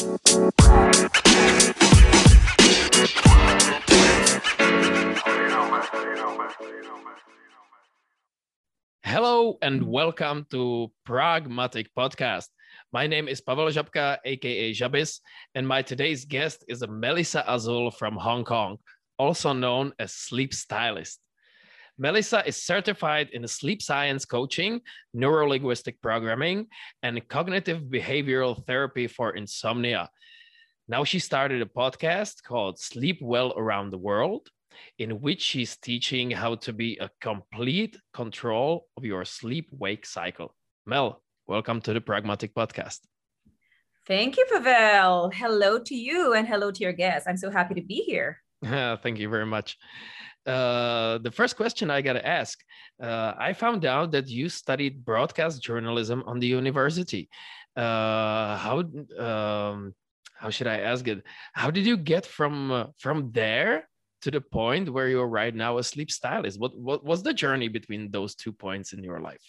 Hello and welcome to Pragmatic Podcast. My name is Pavel Žabka, aka Žabis, and my today's guest is Melissa Azul from Hong Kong, also known as sleep stylist. Melissa is certified in sleep science coaching, neurolinguistic programming, and cognitive behavioral therapy for insomnia. Now she started a podcast called Sleep Well Around the World, in which she's teaching how to be a complete control of your sleep wake cycle. Mel, welcome to the Pragmatic Podcast. Thank you, Pavel. Hello to you and hello to your guests. I'm so happy to be here. Thank you very much. Uh, the first question I got to ask uh, I found out that you studied broadcast journalism on the university. Uh, how, um, how should I ask it? How did you get from, uh, from there to the point where you're right now a sleep stylist? What, what was the journey between those two points in your life?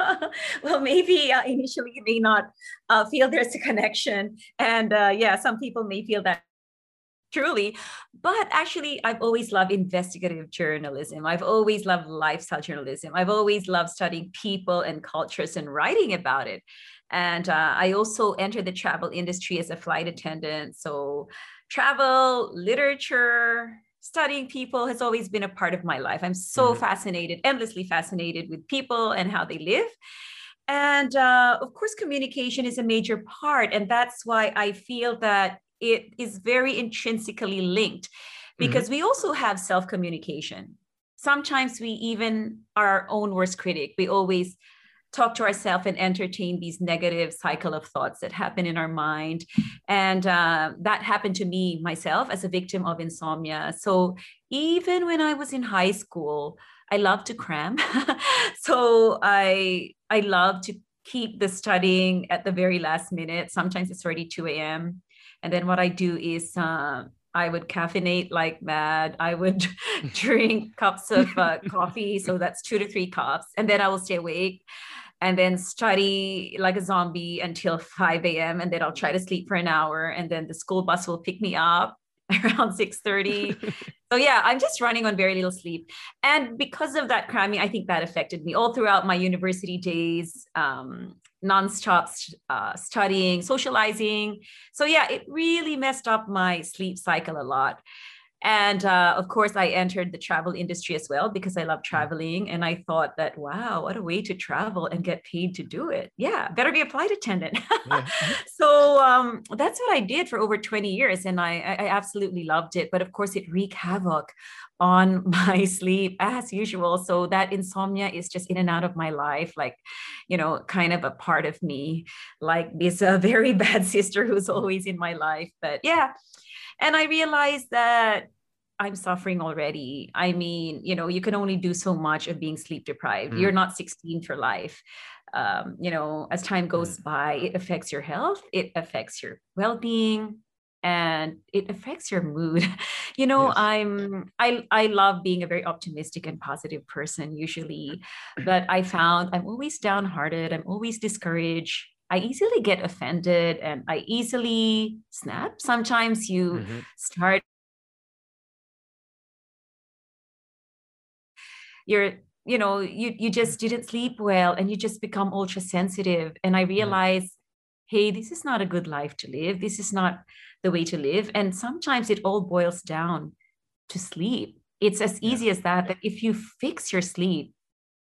well, maybe uh, initially you may not uh, feel there's a connection. And uh, yeah, some people may feel that truly. But actually, I've always loved investigative journalism. I've always loved lifestyle journalism. I've always loved studying people and cultures and writing about it. And uh, I also entered the travel industry as a flight attendant. So, travel, literature, studying people has always been a part of my life. I'm so mm-hmm. fascinated, endlessly fascinated with people and how they live. And uh, of course, communication is a major part. And that's why I feel that it is very intrinsically linked because mm-hmm. we also have self communication. Sometimes we even are our own worst critic. We always talk to ourselves and entertain these negative cycle of thoughts that happen in our mind and uh, that happened to me myself as a victim of insomnia so even when i was in high school i love to cram so i i love to keep the studying at the very last minute sometimes it's already 2 a.m and then what I do is uh, I would caffeinate like mad. I would drink cups of uh, coffee. So that's two to three cups. And then I will stay awake and then study like a zombie until 5 a.m. And then I'll try to sleep for an hour. And then the school bus will pick me up around 6.30 so yeah i'm just running on very little sleep and because of that cramming i think that affected me all throughout my university days um, nonstop uh, studying, socializing. So yeah, it really messed up my sleep cycle a lot. And uh, of course, I entered the travel industry as well because I love traveling. And I thought that, wow, what a way to travel and get paid to do it. Yeah, better be a flight attendant. Yeah. so um, that's what I did for over 20 years. And I, I absolutely loved it. But of course, it wreaked havoc on my sleep as usual. So that insomnia is just in and out of my life, like, you know, kind of a part of me, like this uh, very bad sister who's always in my life. But yeah. And I realized that I'm suffering already. I mean, you know, you can only do so much of being sleep deprived. Mm. You're not 16 for life. Um, you know, as time goes mm. by, it affects your health, it affects your well being, and it affects your mood you know yes. i'm i i love being a very optimistic and positive person usually but i found i'm always downhearted i'm always discouraged i easily get offended and i easily snap sometimes you mm-hmm. start you're you know you you just didn't sleep well and you just become ultra sensitive and i realize mm-hmm. hey this is not a good life to live this is not the way to live. And sometimes it all boils down to sleep. It's as easy yeah. as that, that if you fix your sleep,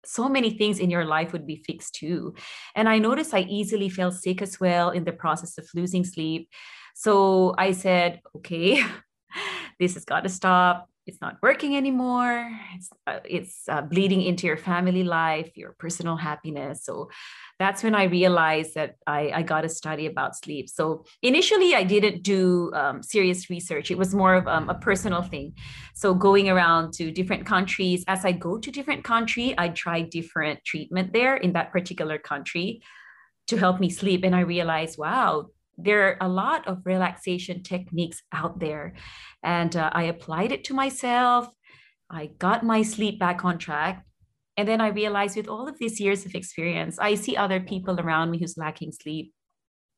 so many things in your life would be fixed too. And I noticed I easily fell sick as well in the process of losing sleep. So I said, okay, this has got to stop it's not working anymore. It's uh, it's uh, bleeding into your family life your personal happiness. So that's when i realized that i, I got to study about sleep. So initially i didn't do um, serious research. It was more of um, a personal thing. So going around to different countries as i go to different country i try different treatment there in that particular country to help me sleep. And i realized wow there are a lot of relaxation techniques out there. And uh, I applied it to myself. I got my sleep back on track. And then I realized with all of these years of experience, I see other people around me who's lacking sleep.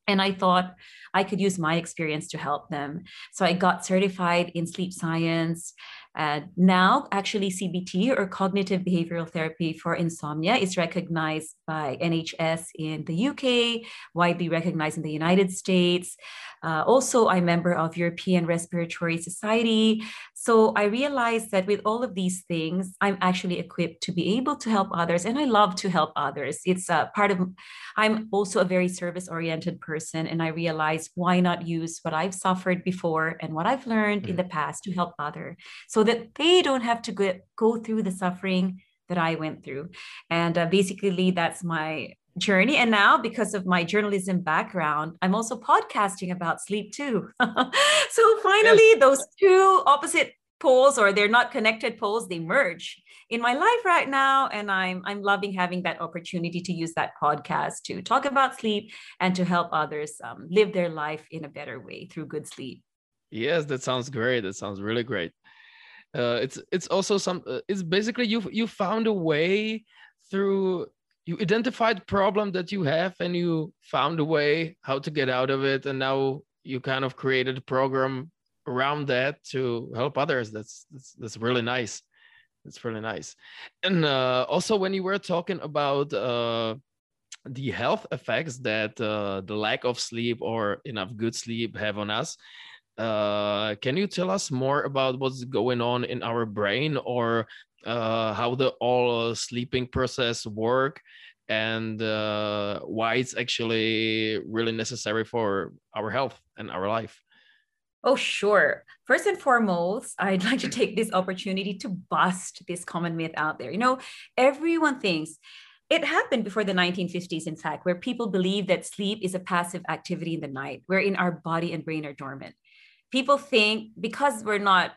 And I thought I could use my experience to help them. So I got certified in sleep science. And now, actually, CBT or cognitive behavioral therapy for insomnia is recognized by NHS in the UK, widely recognized in the United States. Uh, also, I'm a member of European Respiratory Society. So I realized that with all of these things, I'm actually equipped to be able to help others, and I love to help others. It's a part of. I'm also a very service-oriented person, and I realized why not use what I've suffered before and what I've learned mm-hmm. in the past to help other, so that they don't have to go, go through the suffering that I went through. And uh, basically, that's my journey. And now, because of my journalism background, I'm also podcasting about sleep too. so finally, yes. those two opposite poles, or they're not connected poles, they merge in my life right now. And I'm I'm loving having that opportunity to use that podcast to talk about sleep and to help others um, live their life in a better way through good sleep. Yes, that sounds great. That sounds really great uh, it's it's also some uh, it's basically you you found a way through you identified problem that you have and you found a way how to get out of it. And now you kind of created a program around that to help others. That's that's, that's really nice. It's really nice. And uh, also when you were talking about uh, the health effects that uh, the lack of sleep or enough good sleep have on us uh, can you tell us more about what's going on in our brain or uh, how the all sleeping process work and uh, why it's actually really necessary for our health and our life? Oh, sure. First and foremost, I'd like to take this opportunity to bust this common myth out there. You know, everyone thinks it happened before the 1950s, in fact, where people believe that sleep is a passive activity in the night, wherein our body and brain are dormant people think because we're not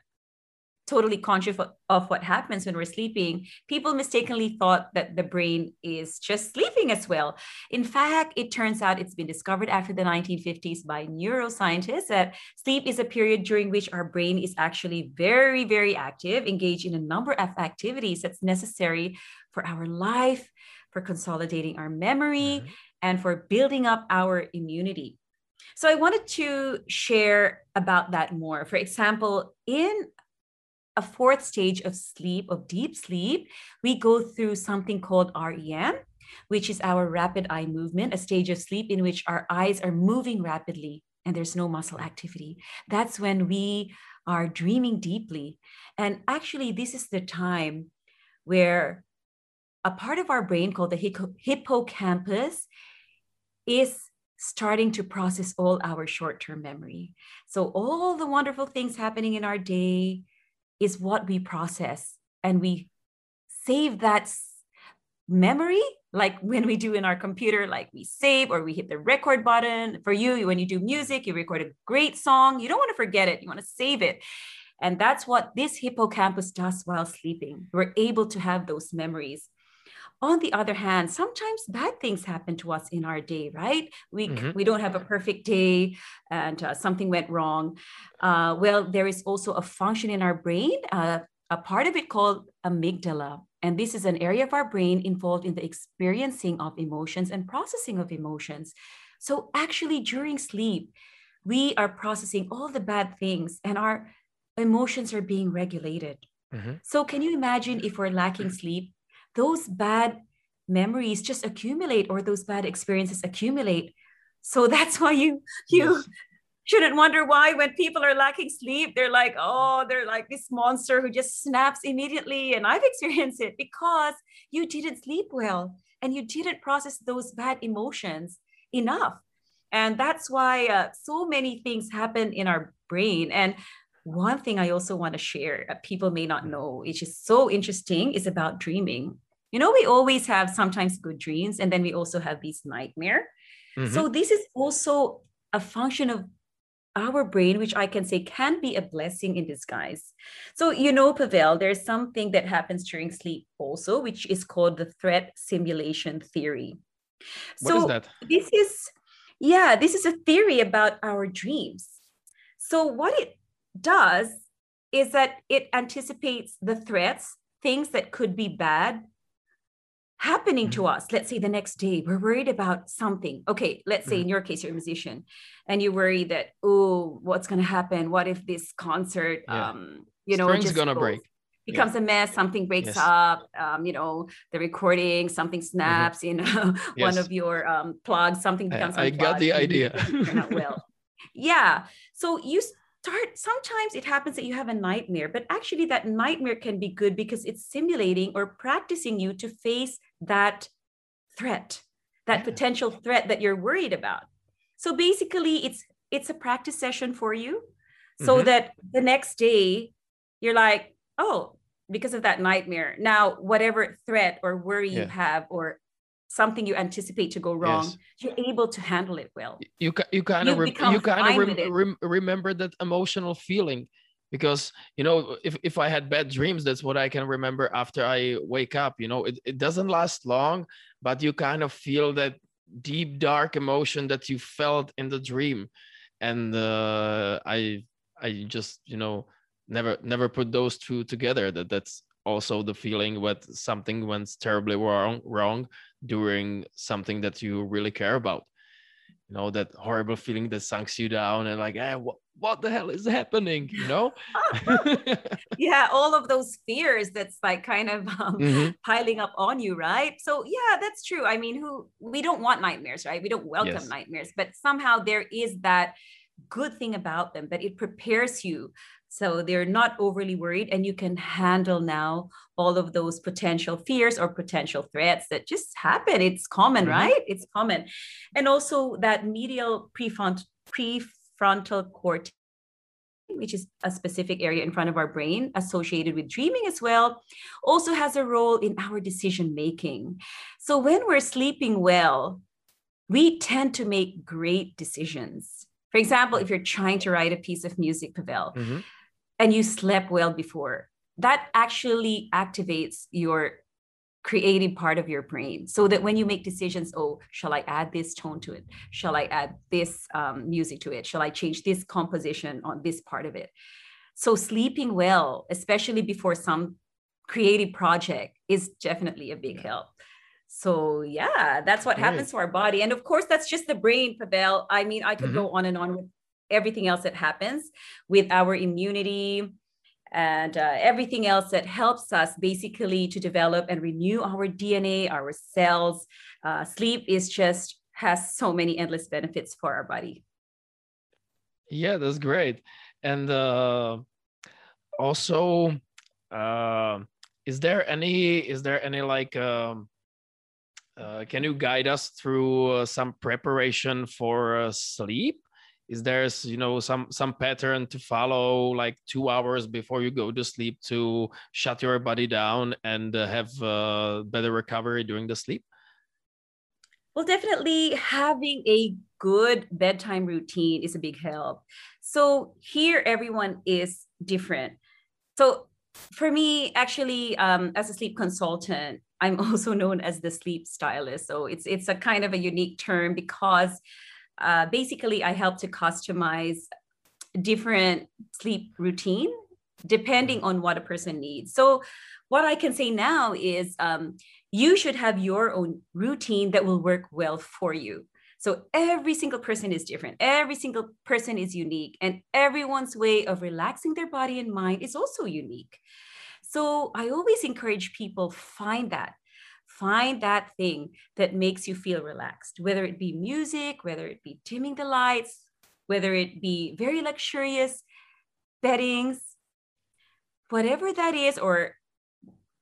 totally conscious of what happens when we're sleeping, people mistakenly thought that the brain is just sleeping as well. In fact, it turns out it's been discovered after the 1950s by neuroscientists that sleep is a period during which our brain is actually very, very active, engaged in a number of activities that's necessary for our life, for consolidating our memory, mm-hmm. and for building up our immunity. So I wanted to share about that more. For example, in a fourth stage of sleep, of deep sleep, we go through something called REM, which is our rapid eye movement, a stage of sleep in which our eyes are moving rapidly and there's no muscle activity. That's when we are dreaming deeply. And actually, this is the time where a part of our brain called the hippocampus is starting to process all our short term memory. So, all the wonderful things happening in our day is what we process and we save that memory like when we do in our computer like we save or we hit the record button. For you when you do music you record a great song you don't want to forget it you want to save it. And that's what this hippocampus does while sleeping. We're able to have those memories on the other hand sometimes bad things happen to us in our day right? We mm-hmm. we don't have a perfect day and uh, something went wrong. Uh, well there is also a function in our brain uh, a part of it called amygdala and this is an area of our brain involved in the experiencing of emotions and processing of emotions. So actually during sleep we are processing all the bad things and our emotions are being regulated. Mm-hmm. so can you imagine if we're lacking sleep those bad memories just accumulate or those bad experiences accumulate. So that's why you you yes. shouldn't wonder why when people are lacking sleep they're like oh they're like this monster who just snaps immediately. And i've experienced it because you didn't sleep well and you didn't process those bad emotions enough. And that's why uh, so many things happen in our brain. And one thing i also want to share that people may not know which is so interesting is about dreaming you know we always have sometimes good dreams and then we also have these nightmare mm-hmm. so this is also a function of our brain which i can say can be a blessing in disguise so you know pavel there's something that happens during sleep also which is called the threat simulation theory what so is that? this is yeah this is a theory about our dreams so what it does is that it anticipates the threats things that could be bad happening to us let's say the next day we're worried about something okay let's say in your case you're a musician and you worry that oh what's going to happen what if this concert yeah. um you know String's gonna goes, break becomes yeah. a mess something breaks yes. up um, you know the recording something mm-hmm. snaps mm-hmm. you know yes. one of your um, plugs something becomes i, I got the idea well yeah so you start sometimes it happens that you have a nightmare but actually that nightmare can be good because it's simulating or practicing you to face that threat that potential threat that you're worried about. So basically it's it's a practice session for you. So mm-hmm. that the next day you're like oh because of that nightmare. Now whatever threat or worry yeah. you have or something you anticipate to go wrong yes. you're able to handle it well. You you kind of you, kind of rem- remember that emotional feeling because you know if, if i had bad dreams that's what i can remember after i wake up you know? It, it doesn't last long but you kind of feel that deep dark emotion that you felt in the dream. And uh, i i just you know never never put those two together. That that's also the feeling when something went terribly wrong wrong during something that you really care about. You know that horrible feeling that sinks you down and like hey, what, what the hell is happening you know yeah all of those fears that's like kind of um, mm-hmm. piling up on you right so yeah that's true i mean who we don't want nightmares right we don't welcome yes. nightmares but somehow there is that good thing about them that it prepares you so they're not overly worried, and you can handle now all of those potential fears or potential threats that just happen. It's common, mm-hmm. right? It's common. And also that medial prefront- prefrontal cortex which is a specific area in front of our brain associated with dreaming as well, also has a role in our decision making. So when we're sleeping well, we tend to make great decisions. For example, if you're trying to write a piece of music, Pavel, mm-hmm and you slept well before, that actually activates your creative part of your brain so that when you make decisions oh shall i add this tone to it? Shall i add this um, music to it? Shall i change this composition on this part of it? So sleeping well especially before some creative project is definitely a big help. So yeah that's what happens to our body. And of course that's just the brain pavel. I mean i could mm-hmm. go on and on with everything else that happens with our immunity and uh, everything else that helps us basically to develop and renew our DNA, our cells. Uh, sleep is just has so many endless benefits for our body. Yeah, that's great. And uh, also, uh, is there any is there any like um, uh, can you guide us through uh, some preparation for sleep? Is there you know some some pattern to follow like two hours before you go to sleep to shut your body down and uh, have uh, better recovery during the sleep? Well definitely having a good bedtime routine is a big help. So here everyone is different. So for me actually um, as a sleep consultant i'm also known as the sleep stylist. So it's it's a kind of a unique term because uh, basically I help to customize different sleep routine depending on what a person needs. So what I can say now is um, you should have your own routine that will work well for you. So every single person is different. Every single person is unique, and everyone's way of relaxing their body and mind is also unique. So I always encourage people find that find that thing that makes you feel relaxed, whether it be music, whether it be dimming the lights, whether it be very luxurious beddings, whatever that is, or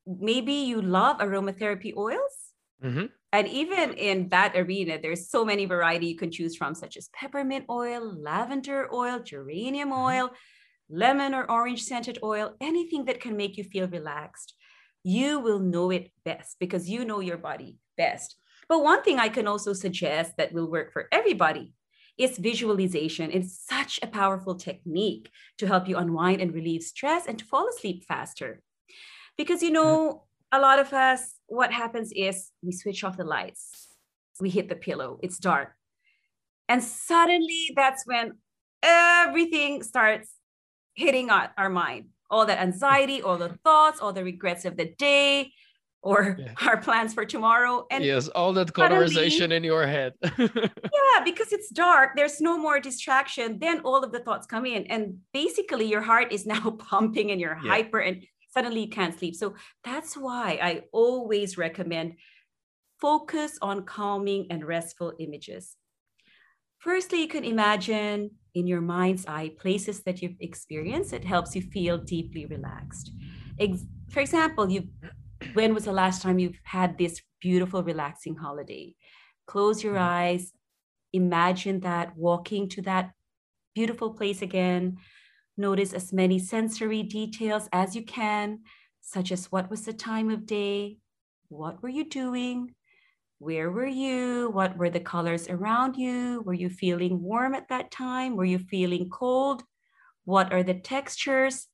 maybe you love aromatherapy oils. Mm-hmm. And even in that arena, there's so many variety you can choose from, such as peppermint oil, lavender oil, geranium mm-hmm. oil, lemon or orange scented oil, anything that can make you feel relaxed you will know it best because you know your body best. But one thing I can also suggest that will work for everybody is visualization. It's such a powerful technique to help you unwind and relieve stress and to fall asleep faster. Because, you know, a lot of us, what happens is we switch off the lights, we hit the pillow, it's dark. And suddenly that's when everything starts hitting our, our mind all that anxiety, all the thoughts, all the regrets of the day, or yeah. our plans for tomorrow. And yes, all that conversation in your head. yeah, because it's dark, there's no more distraction. Then all of the thoughts come in, and basically your heart is now pumping and you're yeah. hyper, and suddenly you can't sleep. So that's why I always recommend focus on calming and restful images. Firstly, you can imagine in your mind's eye places that you've experienced. It helps you feel deeply relaxed. For example, you when was the last time you've had this beautiful, relaxing holiday? Close your mm-hmm. eyes, imagine that walking to that beautiful place again. Notice as many sensory details as you can, such as what was the time of day, what were you doing, where were you? What were the colors around you? Were you feeling warm at that time? Were you feeling cold? What are the textures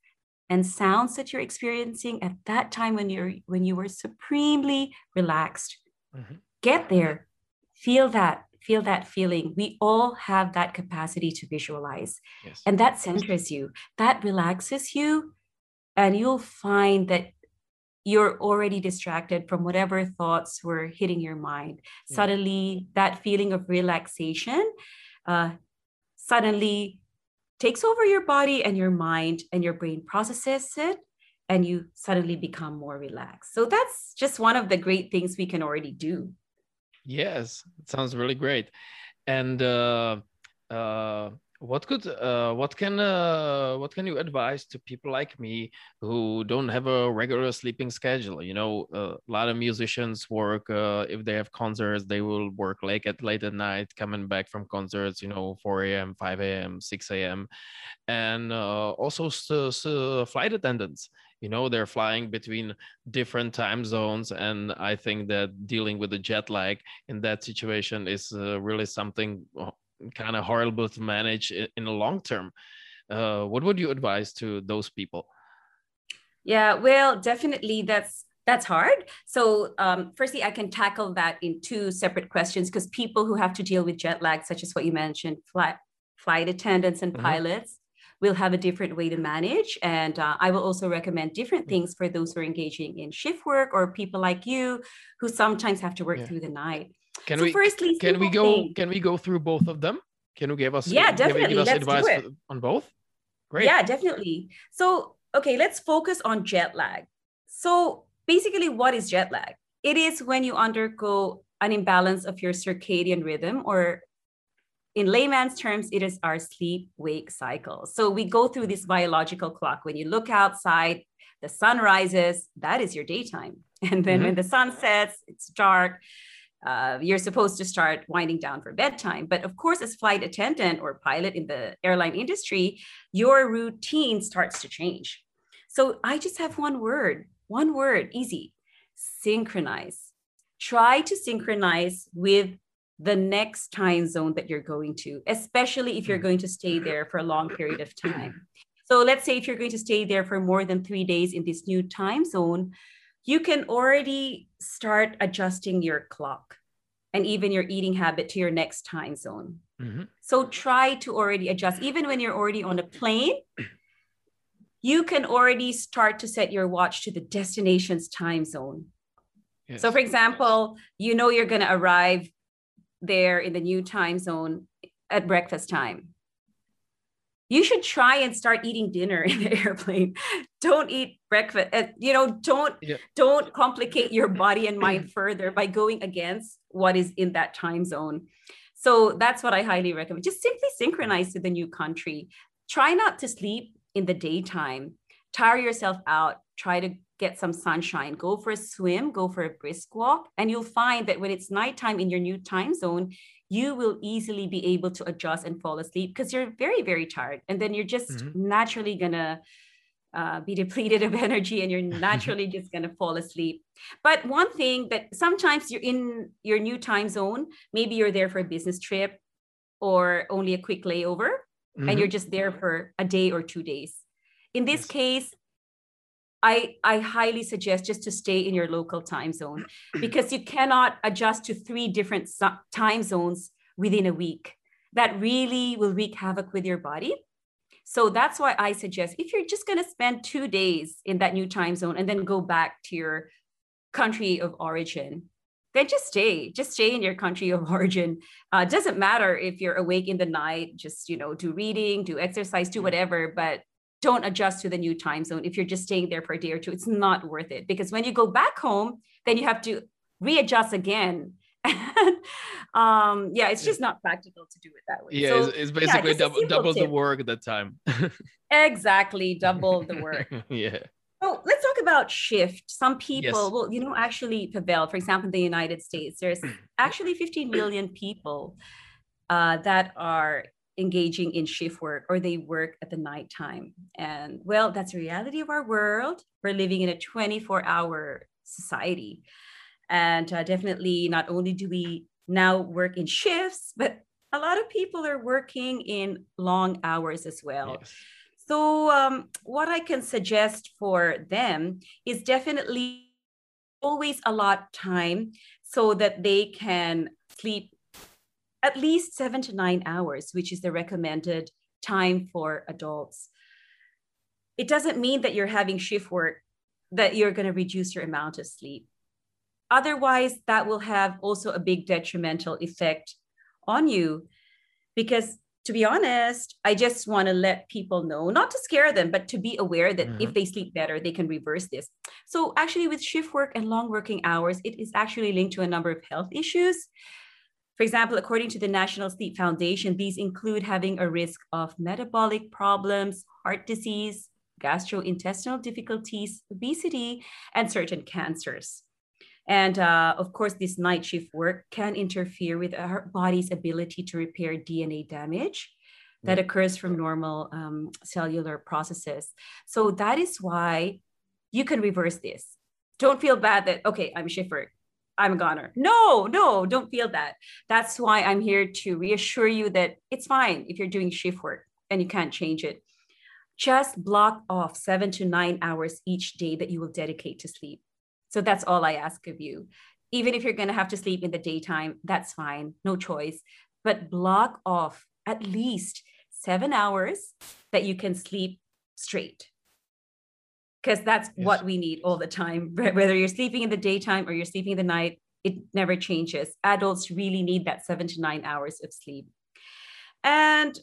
and sounds that you're experiencing at that time when you're when you were supremely relaxed? Mm-hmm. Get there. Feel that. Feel that feeling. We all have that capacity to visualize. Yes. And that centers you. That relaxes you. And you'll find that you're already distracted from whatever thoughts were hitting your mind. Suddenly, that feeling of relaxation uh, suddenly takes over your body and your mind, and your brain processes it, and you suddenly become more relaxed. So, that's just one of the great things we can already do. Yes, it sounds really great. And uh, uh, what could uh, what can uh, what can you advise to people like me who don't have a regular sleeping schedule? You know uh, a lot of musicians work uh, if they have concerts they will work late at late at night coming back from concerts you know 4 a.m 5 a.m 6 a.m and uh, also flight attendants. You know they're flying between different time zones and i think that dealing with the jet lag in that situation is uh, really something kind of horrible to manage in the long term. Uh, what would you advise to those people? Yeah, well, definitely that's that's hard. So, um, firstly, I can tackle that in two separate questions because people who have to deal with jet lag, such as what you mentioned, flight flight attendants and mm-hmm. pilots, will have a different way to manage. And uh, I will also recommend different mm. things for those who are engaging in shift work or people like you who sometimes have to work yeah. through the night. Can so we firstly can we go thing. can we go through both of them? Can you give us yeah definitely give us let's advice do it. on both? Great. Yeah, definitely. So okay, let's focus on jet lag. So basically, what is jet lag? It is when you undergo an imbalance of your circadian rhythm, or in layman's terms, it is our sleep wake cycle. So we go through this biological clock. When you look outside, the sun rises, that is your daytime. And then mm-hmm. when the sun sets, it's dark uh, you're supposed to start winding down for bedtime. But of course, as flight attendant or pilot in the airline industry, your routine starts to change. So I just have one word, one word, easy synchronize. Try to synchronize with the next time zone that you're going to, especially if you're going to stay there for a long period of time. So let's say if you're going to stay there for more than three days in this new time zone, you can already start adjusting your clock and even your eating habit to your next time zone. Mm-hmm. So try to already adjust, even when you're already on a plane. You can already start to set your watch to the destination's time zone. Yes. So, for example, you know you're going to arrive there in the new time zone at breakfast time you should try and start eating dinner in the airplane. Don't eat breakfast uh, you know don't yeah. don't complicate your body and mind further by going against what is in that time zone. So that's what i highly recommend. Just simply synchronize to the new country. Try not to sleep in the daytime. Tire yourself out. Try to get some sunshine go for a swim go for a brisk walk and you'll find that when it's nighttime in your new time zone you will easily be able to adjust and fall asleep because you're very, very tired. And then you're just mm-hmm. naturally going to uh, be depleted of energy and you're naturally just going to fall asleep. But one thing that sometimes you're in your new time zone, maybe you're there for a business trip or only a quick layover, mm-hmm. and you're just there for a day or two days. In this yes. case, I, I highly suggest just to stay in your local time zone because you cannot adjust to three different time zones within a week. That really will wreak havoc with your body. So that's why I suggest if you're just going to spend two days in that new time zone and then go back to your country of origin, then just stay. Just stay in your country of origin. Uh, doesn't matter if you're awake in the night. Just you know, do reading, do exercise, do whatever. But don't adjust to the new time zone if you're just staying there for a day or two. It's not worth it because when you go back home, then you have to readjust again. um, yeah, it's just not practical to do it that way. Yeah, so, it's, it's, basically yeah, double double the work at that time. exactly, double the work. yeah. So let's talk about shift. Some people, yes. well, you know, actually, Pavel, for example, in the United States, there's actually 15 million people uh, that are engaging in shift work or they work at the nighttime. And well, that's the reality of our world. We're living in a 24 hour society. And uh, definitely, not only do we now work in shifts, but a lot of people are working in long hours as well. Yes. So, um, what I can suggest for them is definitely always allot time so that they can sleep at least seven to nine hours, which is the recommended time for adults. It doesn't mean that you're having shift work that you're going to reduce your amount of sleep. Otherwise, that will have also a big detrimental effect on you. Because to be honest, I just want to let people know, not to scare them, but to be aware that mm-hmm. if they sleep better, they can reverse this. So, actually, with shift work and long working hours, it is actually linked to a number of health issues. For example, according to the National Sleep Foundation, these include having a risk of metabolic problems, heart disease, gastrointestinal difficulties, obesity, and certain cancers. And uh, of course, this night shift work can interfere with our body's ability to repair DNA damage that occurs from normal um, cellular processes. So that is why you can reverse this. Don't feel bad that, okay, I'm shift work. I'm a goner. No, no, don't feel that. That's why I'm here to reassure you that it's fine if you're doing shift work and you can't change it. Just block off seven to nine hours each day that you will dedicate to sleep. So that's all I ask of you. Even if you're going to have to sleep in the daytime, that's fine, no choice. But block off at least seven hours that you can sleep straight because that's yes. what we need all the time. Whether you're sleeping in the daytime or you're sleeping in the night, it never changes. Adults really need that seven to nine hours of sleep. And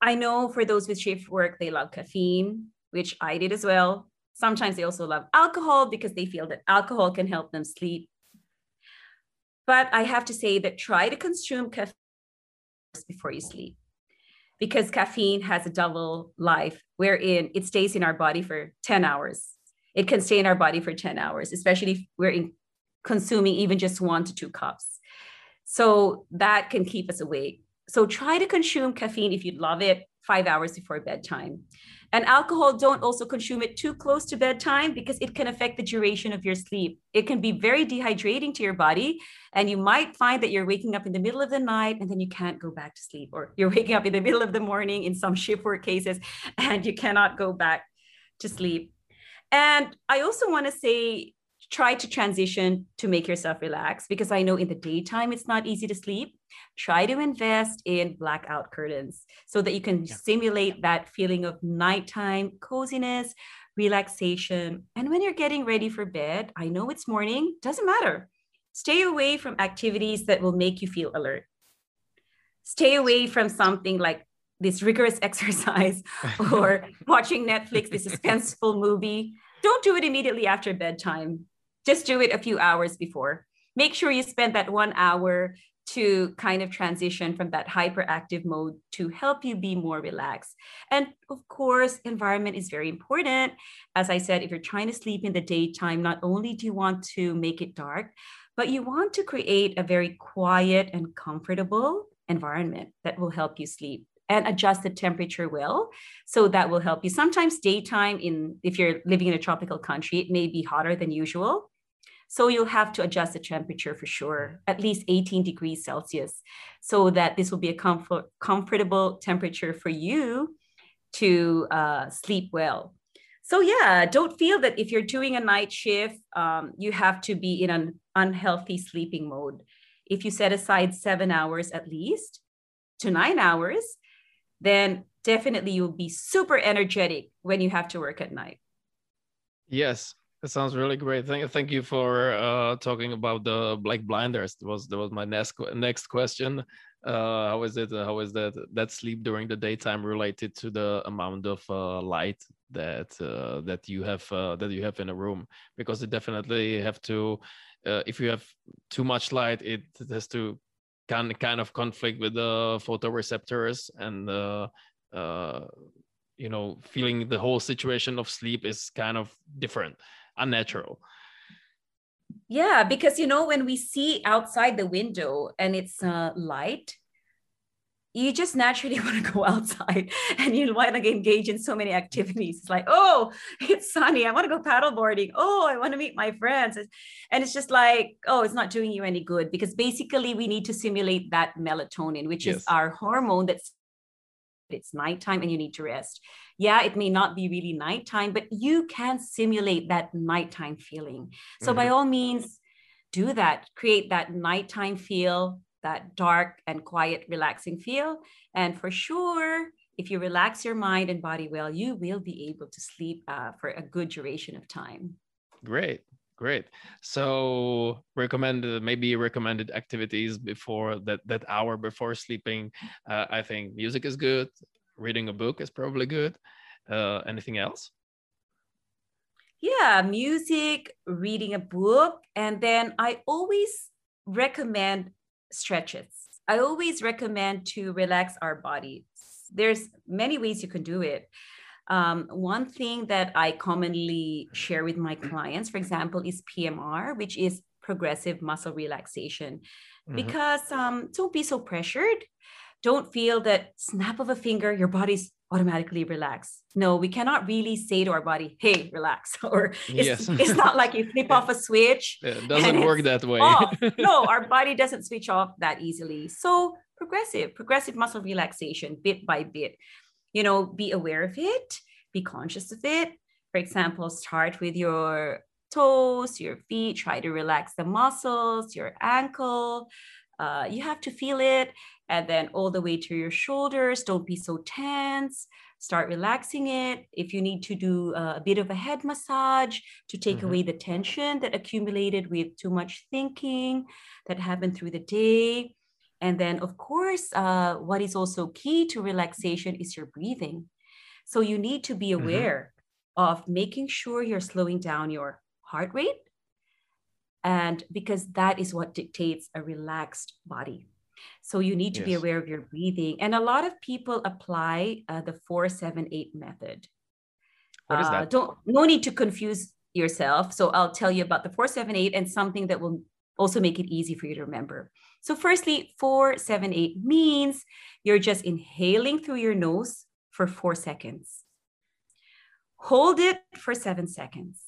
I know for those with shift work, they love caffeine, which I did as well. Sometimes they also love alcohol because they feel that alcohol can help them sleep. But I have to say that try to consume caffeine before you sleep because caffeine has a double life wherein it stays in our body for 10 hours. It can stay in our body for 10 hours, especially if we're in consuming even just one to two cups. So that can keep us awake. So try to consume caffeine if you love it five hours before bedtime. And alcohol, don't also consume it too close to bedtime because it can affect the duration of your sleep. It can be very dehydrating to your body. And you might find that you're waking up in the middle of the night and then you can't go back to sleep, or you're waking up in the middle of the morning in some shift work cases and you cannot go back to sleep. And I also want to say try to transition to make yourself relax because I know in the daytime it's not easy to sleep. Try to invest in blackout curtains so that you can yeah. simulate that feeling of nighttime coziness, relaxation. And when you're getting ready for bed, I know it's morning, doesn't matter. Stay away from activities that will make you feel alert. Stay away from something like this rigorous exercise or watching Netflix, this suspenseful movie. Don't do it immediately after bedtime just do it a few hours before. Make sure you spend that one hour to kind of transition from that hyperactive mode to help you be more relaxed. And of course, environment is very important. As I said, if you're trying to sleep in the daytime, not only do you want to make it dark, but you want to create a very quiet and comfortable environment that will help you sleep and adjust the temperature well so that will help you sometimes daytime in if you're living in a tropical country it may be hotter than usual so you'll have to adjust the temperature for sure, at least 18 degrees Celsius, so that this will be a comfort, comfortable temperature for you to uh, sleep well. So yeah, don't feel that if you're doing a night shift, um, you have to be in an unhealthy sleeping mode. If you set aside seven hours at least to nine hours, then definitely you'll be super energetic when you have to work at night. Yes, That sounds really great. Thank, thank you for uh, talking about the black blinders. That was that was my next next question. Uh, how is it? How is that that sleep during the daytime related to the amount of uh, light that uh, that you have uh, that you have in a room? Because it definitely have to. Uh, if you have too much light, it, has to kind kind of conflict with the photoreceptors and uh, uh, you know feeling the whole situation of sleep is kind of different unnatural yeah because you know when we see outside the window and it's uh, light you just naturally want to go outside and you want to engage in so many activities. It's like, oh, it's sunny. I want to go paddleboarding. Oh, I want to meet my friends. And it's just like, oh, it's not doing you any good because basically we need to simulate that melatonin, which yes. is our hormone that's it's nighttime and you need to rest. Yeah, it may not be really nighttime, but you can simulate that nighttime feeling. So mm-hmm. by all means, do that. Create that nighttime feel that dark and quiet, relaxing feel. And for sure, if you relax your mind and body well, you will be able to sleep uh, for a good duration of time. Great, great. So recommended maybe recommended activities before that that hour before sleeping. Uh, I think music is good. Reading a book is probably good. Uh, anything else? Yeah, music, reading a book, and then I always recommend stretches. I always recommend to relax our bodies. There's many ways you can do it. Um, one thing that I commonly share with my clients, for example, is PMR, which is progressive muscle relaxation. Mm-hmm. Because um, don't be so pressured. Don't feel that snap of a finger, your body's automatically relax. No, we cannot really say to our body, hey, relax. Or it's, yes. it's not like you flip off a switch. Yeah, it doesn't work that way. no, our body doesn't switch off that easily. So progressive, progressive muscle relaxation, bit by bit. You know, be aware of it, be conscious of it. For example, start with your toes, your feet, try to relax the muscles, your ankle. Uh, you have to feel it and then all the way to your shoulders. Don't be so tense. Start relaxing it. If you need to do a bit of a head massage to take mm-hmm. away the tension that accumulated with too much thinking that happened through the day. And then, of course, uh, what is also key to relaxation is your breathing. So you need to be mm-hmm. aware mm-hmm. of making sure you're slowing down your heart rate. And because that is what dictates a relaxed body. So you need to yes. be aware of your breathing. And a lot of people apply uh, the 478 method. What is uh, that? don't no need to confuse yourself. So I'll tell you about the 478 and something that will also make it easy for you to remember. So firstly, 478 means you're just inhaling through your nose for 4 seconds. Hold it for 7 seconds.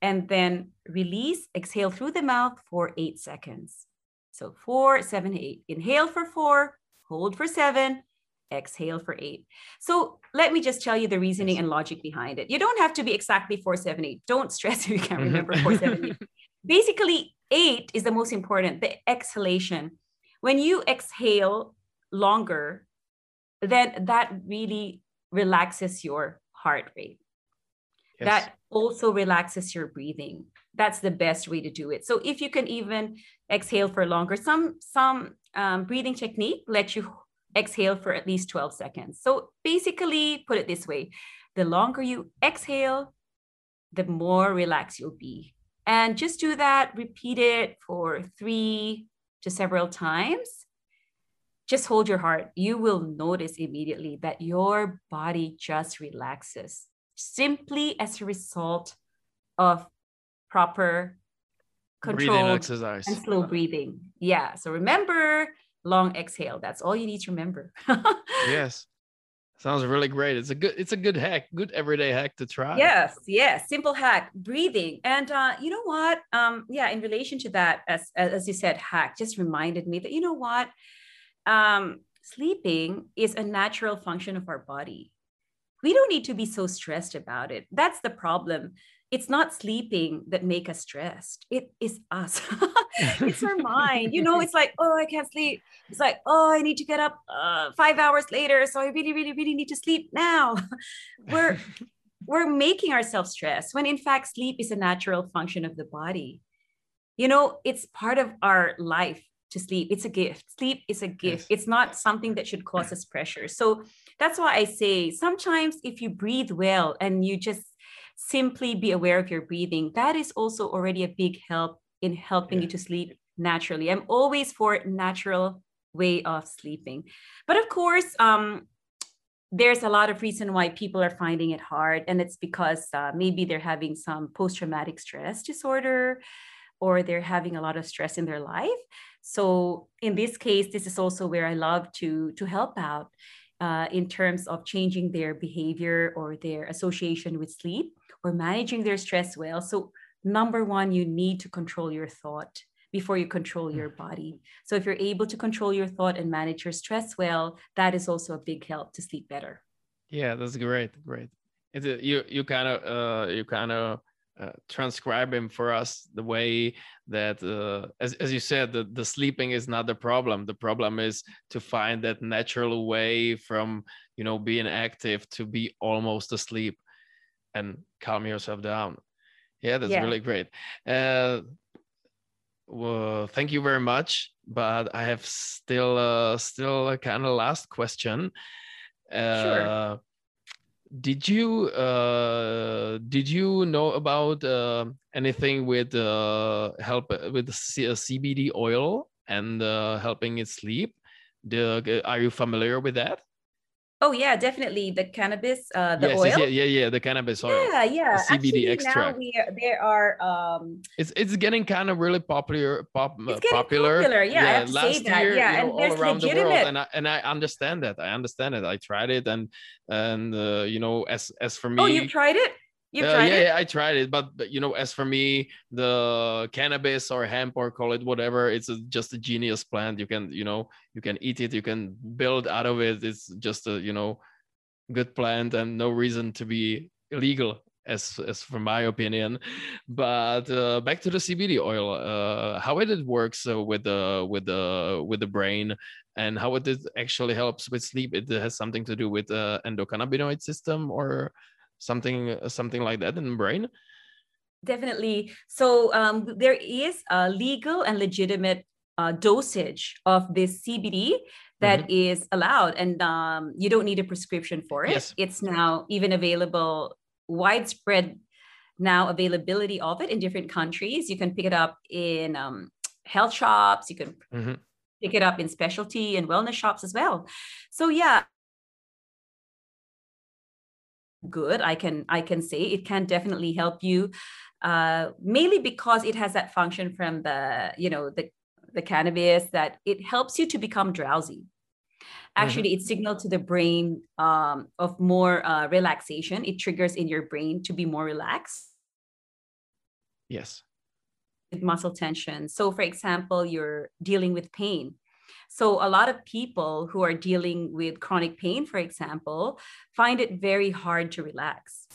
And then release, exhale through the mouth for 8 seconds. So four, seven, eight. Inhale for four, hold for seven, exhale for eight. So let me just tell you the reasoning and logic behind it. You don't have to be exactly four, seven, eight. Don't stress if you can't mm-hmm. remember four, seven, eight. Basically, eight is the most important, the exhalation. When you exhale longer, then that really relaxes your heart rate. Yes. That also relaxes your breathing that's the best way to do it so if you can even exhale for longer some some um, breathing technique lets you exhale for at least 12 seconds so basically put it this way the longer you exhale the more relaxed you'll be and just do that repeat it for three to several times just hold your heart you will notice immediately that your body just relaxes simply as a result of proper control and slow breathing. Yeah. So remember long exhale. That's all you need to remember. yes. Sounds really great. It's a good it's a good hack, good everyday hack to try. Yes, yes, simple hack, breathing. And uh, you know what? Um, yeah, in relation to that, as as you said, hack just reminded me that you know what? Um, sleeping is a natural function of our body. We don't need to be so stressed about it. That's the problem it's not sleeping that make us stressed it is us it's our mind you know it's like oh i can't sleep it's like oh i need to get up uh, five hours later so i really really really need to sleep now we're we're making ourselves stress when in fact sleep is a natural function of the body. You know, it's part of our life to sleep. It's a gift. Sleep is a gift. Yes. It's not something that should cause us pressure. So that's why I say sometimes if you breathe well and you just simply be aware of your breathing, that is also already a big help in helping yeah. you to sleep naturally. I'm always for natural way of sleeping. But of course, um, there's a lot of reason why people are finding it hard and it's because uh, maybe they're having some post-traumatic stress disorder or they're having a lot of stress in their life so in this case this is also where i love to to help out uh, in terms of changing their behavior or their association with sleep or managing their stress well so number one you need to control your thought before you control your mm. body. So if you're able to control your thought and manage your stress well, that is also a big help to sleep better. Yeah, that's great. Great. It's a, you you kind of uh, you kind of uh, transcribe him for us the way that uh, as, as you said the, the sleeping is not the problem the problem is to find that natural way from you know being active to be almost asleep and calm yourself down yeah that's yeah. really great uh, well, thank you very much. But I have still, uh, still a kind of last question. Uh, sure. Did you uh, did you know about uh, anything with uh, help with the CBD oil and uh, helping it sleep? The, are you familiar with that? Oh yeah, definitely the cannabis, uh, the yes, oil. Yes, yeah, yeah, the cannabis oil. Yeah, yeah. The CBD Actually, extract. Now we are, there are. Um, it's it's getting kind of really popular. Pop, uh, it's getting popular. popular. Yeah, yeah, I have to last. Year, yeah, you know, and all around legitimate. the world, and I and I understand that. I understand it. I tried it, and and uh, you know, as as for me. Oh, you tried it. You uh, tried yeah, it? yeah, I tried it, but, but you know, as for me, the cannabis or hemp or call it whatever, it's a, just a genius plant. You can, you know, you can eat it, you can build out of it. It's just a, you know, good plant and no reason to be illegal as as from my opinion but uh, back to the cbd oil uh, how it works uh, with the with the with the brain and how it actually helps with sleep it has something to do with the endocannabinoid system or something something like that in the brain definitely so um, there is a legal and legitimate uh, dosage of this cbd that mm-hmm. is allowed and um, you don't need a prescription for it yes. it's now even available widespread now availability of it in different countries you can pick it up in um, health shops you can mm-hmm. pick it up in specialty and wellness shops as well so yeah good i can i can say it can definitely help you uh, mainly because it has that function from the you know the the cannabis that it helps you to become drowsy. Actually, mm-hmm. it signals to the brain um, of more uh, relaxation. It triggers in your brain to be more relaxed. Yes. With muscle tension. So, for example, you're dealing with pain. So, a lot of people who are dealing with chronic pain, for example, find it very hard to relax.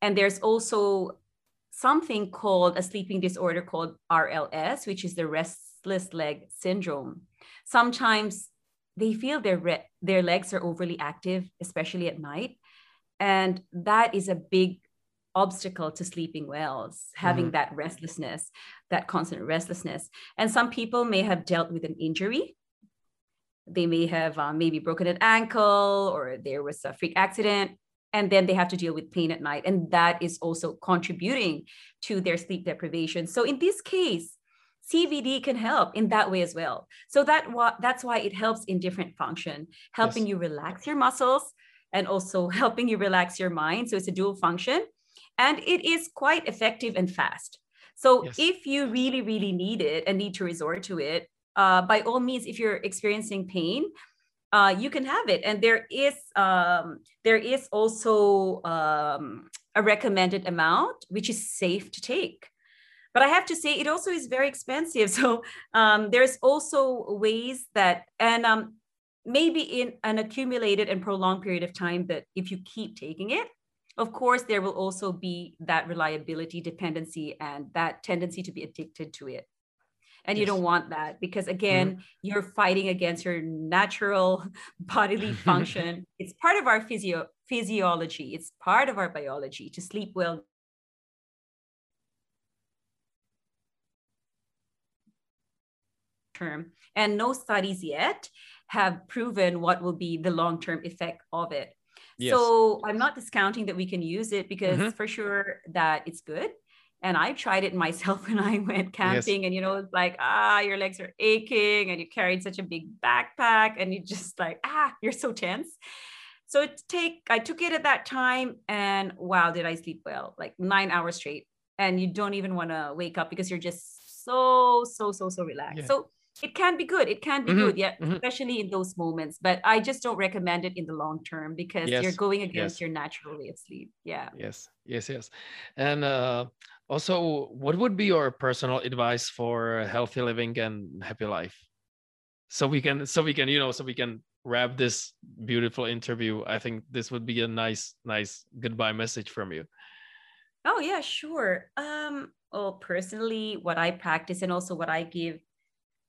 And there's also something called a sleeping disorder called RLS, which is the restless leg syndrome. Sometimes they feel their re- their legs are overly active, especially at night, and that is a big obstacle to sleeping well having mm-hmm. that restlessness that constant restlessness and some people may have dealt with an injury they may have um, maybe broken an ankle or there was a freak accident and then they have to deal with pain at night and that is also contributing to their sleep deprivation so in this case CBD can help in that way as well. So that that's why it helps in different function, helping yes. you relax your muscles and also helping you relax your mind. So it's a dual function, and it is quite effective and fast. So yes. if you really really need it and need to resort to it, uh, by all means, if you're experiencing pain, uh, you can have it. And there is um, there is also um, a recommended amount which is safe to take. But i have to say it also is very expensive. So um, there's also ways that and um, maybe in an accumulated and prolonged period of time that if you keep taking it of course there will also be that reliability dependency and that tendency to be addicted to it and yes. you don't want that because again mm-hmm. you're fighting against your natural bodily function it's part of our physio physiology it's part of our biology to sleep well term and no studies yet have proven what will be the long-term effect of it yes. so i'm not discounting that we can use it because mm-hmm. for sure that it's good and I tried it myself when I went camping, yes. and you know, it's like, ah, your legs are aching, and you carried such a big backpack, and you just like, ah, you're so tense. So it take I took it at that time, and wow, did I sleep well? Like nine hours straight, and you don't even want to wake up because you're just so so so so relaxed. Yeah. So it can be good. It can be mm-hmm. good, yeah, mm-hmm. especially in those moments. But I just don't recommend it in the long term because yes. you're going against yes. your natural way of sleep. Yeah. Yes, yes, yes. And uh, also, what would be your personal advice for healthy living and happy life? So we can, so we can, you know, so we can wrap this beautiful interview. I think this would be a nice, nice goodbye message from you. Oh yeah, sure. Um, well, personally, what I practice and also what I give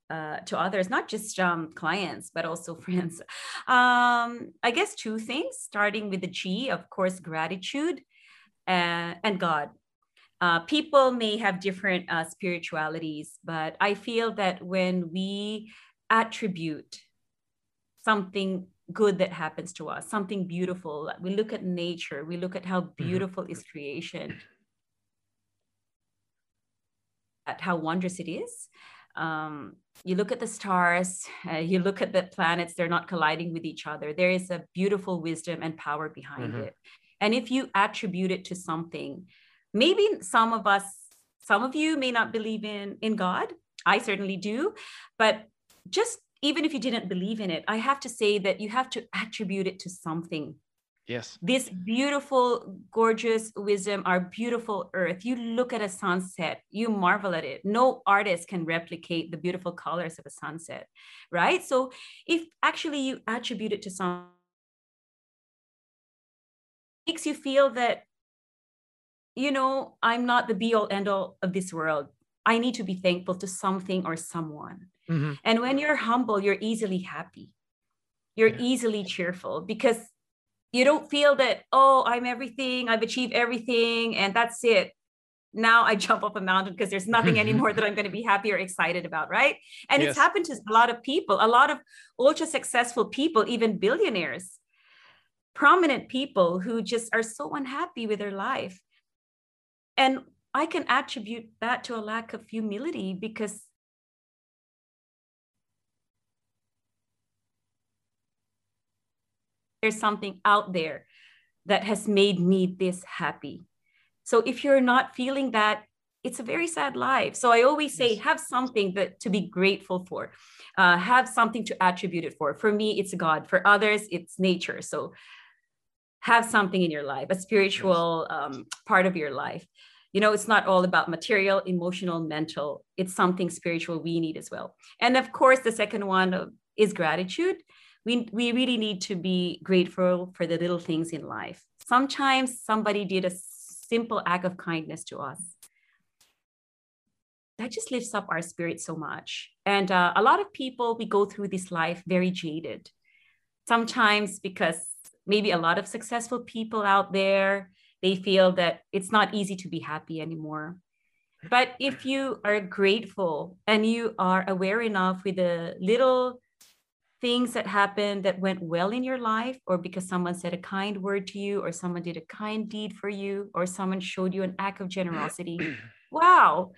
uh, to others, not just um, clients, but also friends. Um, I guess two things, starting with the G, of course, gratitude and, and God. Uh, people may have different uh, spiritualities, but I feel that when we attribute something good that happens to us, something beautiful, we look at nature, we look at how mm-hmm. beautiful mm-hmm. is creation, at how wondrous it is. Um, you look at the stars, uh, you look at the planets, they're not colliding with each other. There is a beautiful wisdom and power behind mm-hmm. it. And if you attribute it to something, maybe some of us some of you may not believe in in god. I certainly do. But just even if you didn't believe in it i have to say that you have to attribute it to something. Yes. This beautiful gorgeous wisdom our beautiful earth. You look at a sunset you marvel at it. No artist can replicate the beautiful colors of a sunset right? So if actually you attribute it to some makes you feel that you know, I'm not the be all end all of this world. I need to be thankful to something or someone. Mm-hmm. And when you're humble, you're easily happy. You're yeah. easily cheerful because you don't feel that, oh, I'm everything, I've achieved everything, and that's it. Now I jump up a mountain because there's nothing anymore that I'm going to be happy or excited about, right? And yes. it's happened to a lot of people, a lot of ultra successful people, even billionaires, prominent people who just are so unhappy with their life and I can attribute that to a lack of humility because there's something out there that has made me this happy. So if you're not feeling that, it's a very sad life. So I always say, have something that to be grateful for, uh, have something to attribute it for. For me, it's God. For others, it's nature. So have something in your life, a spiritual um, part of your life you know it's not all about material emotional mental. It's something spiritual we need as well. And of course the second one is gratitude. We, we really need to be grateful for the little things in life. Sometimes somebody did a simple act of kindness to us. That just lifts up our spirit so much. And uh, a lot of people we go through this life very jaded. Sometimes because maybe a lot of successful people out there they feel that it's not easy to be happy anymore. But if you are grateful and you are aware enough with the little things that happened that went well in your life or because someone said a kind word to you or someone did a kind deed for you or someone showed you an act of generosity wow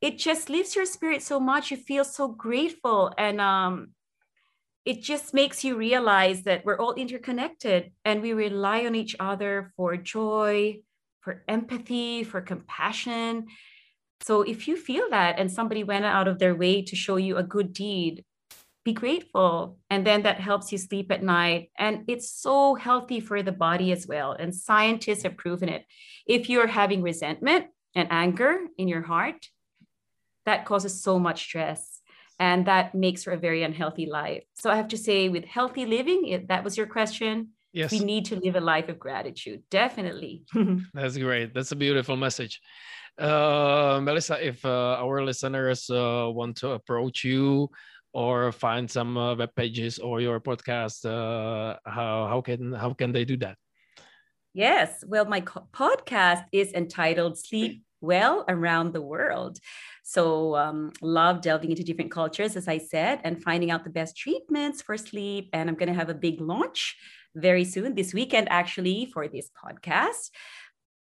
it just lifts your spirit so much. You feel so grateful. And um it just makes you realize that we're all interconnected and we rely on each other for joy, for empathy, for compassion. So if you feel that and somebody went out of their way to show you a good deed, be grateful. And then that helps you sleep at night. And it's so healthy for the body as well. And scientists have proven it. If you're having resentment and anger in your heart, that causes so much stress and that makes for a very unhealthy life so i have to say with healthy living if that was your question Yes. We need to live a life of gratitude. Definitely. That's great. That's a beautiful message. Uh, Melissa, if uh, our listeners uh, want to approach you or find some uh, web pages or your podcast, uh, how, how can how can they do that? Yes. Well, my podcast is entitled Sleep Well Around the World. So, um, love delving into different cultures, as I said, and finding out the best treatments for sleep. And I'm going to have a big launch very soon, this weekend, actually, for this podcast.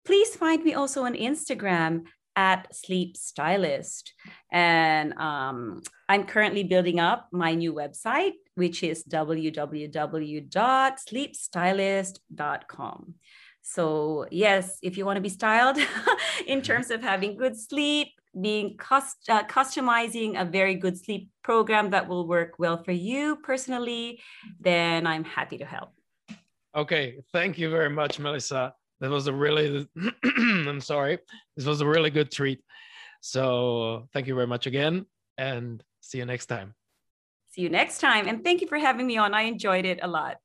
Please find me also on Instagram at Sleep Stylist. And um, I'm currently building up my new website, which is www.sleepstylist.com. So, yes, if you want to be styled in mm-hmm. terms of having good sleep, being cost, uh, customizing a very good sleep program that will work well for you personally, then I'm happy to help. Okay, thank you very much, Melissa. That was a really, I'm sorry, this was a really good treat. So thank you very much again, and see you next time. See you next time, and thank you for having me on. I enjoyed it a lot.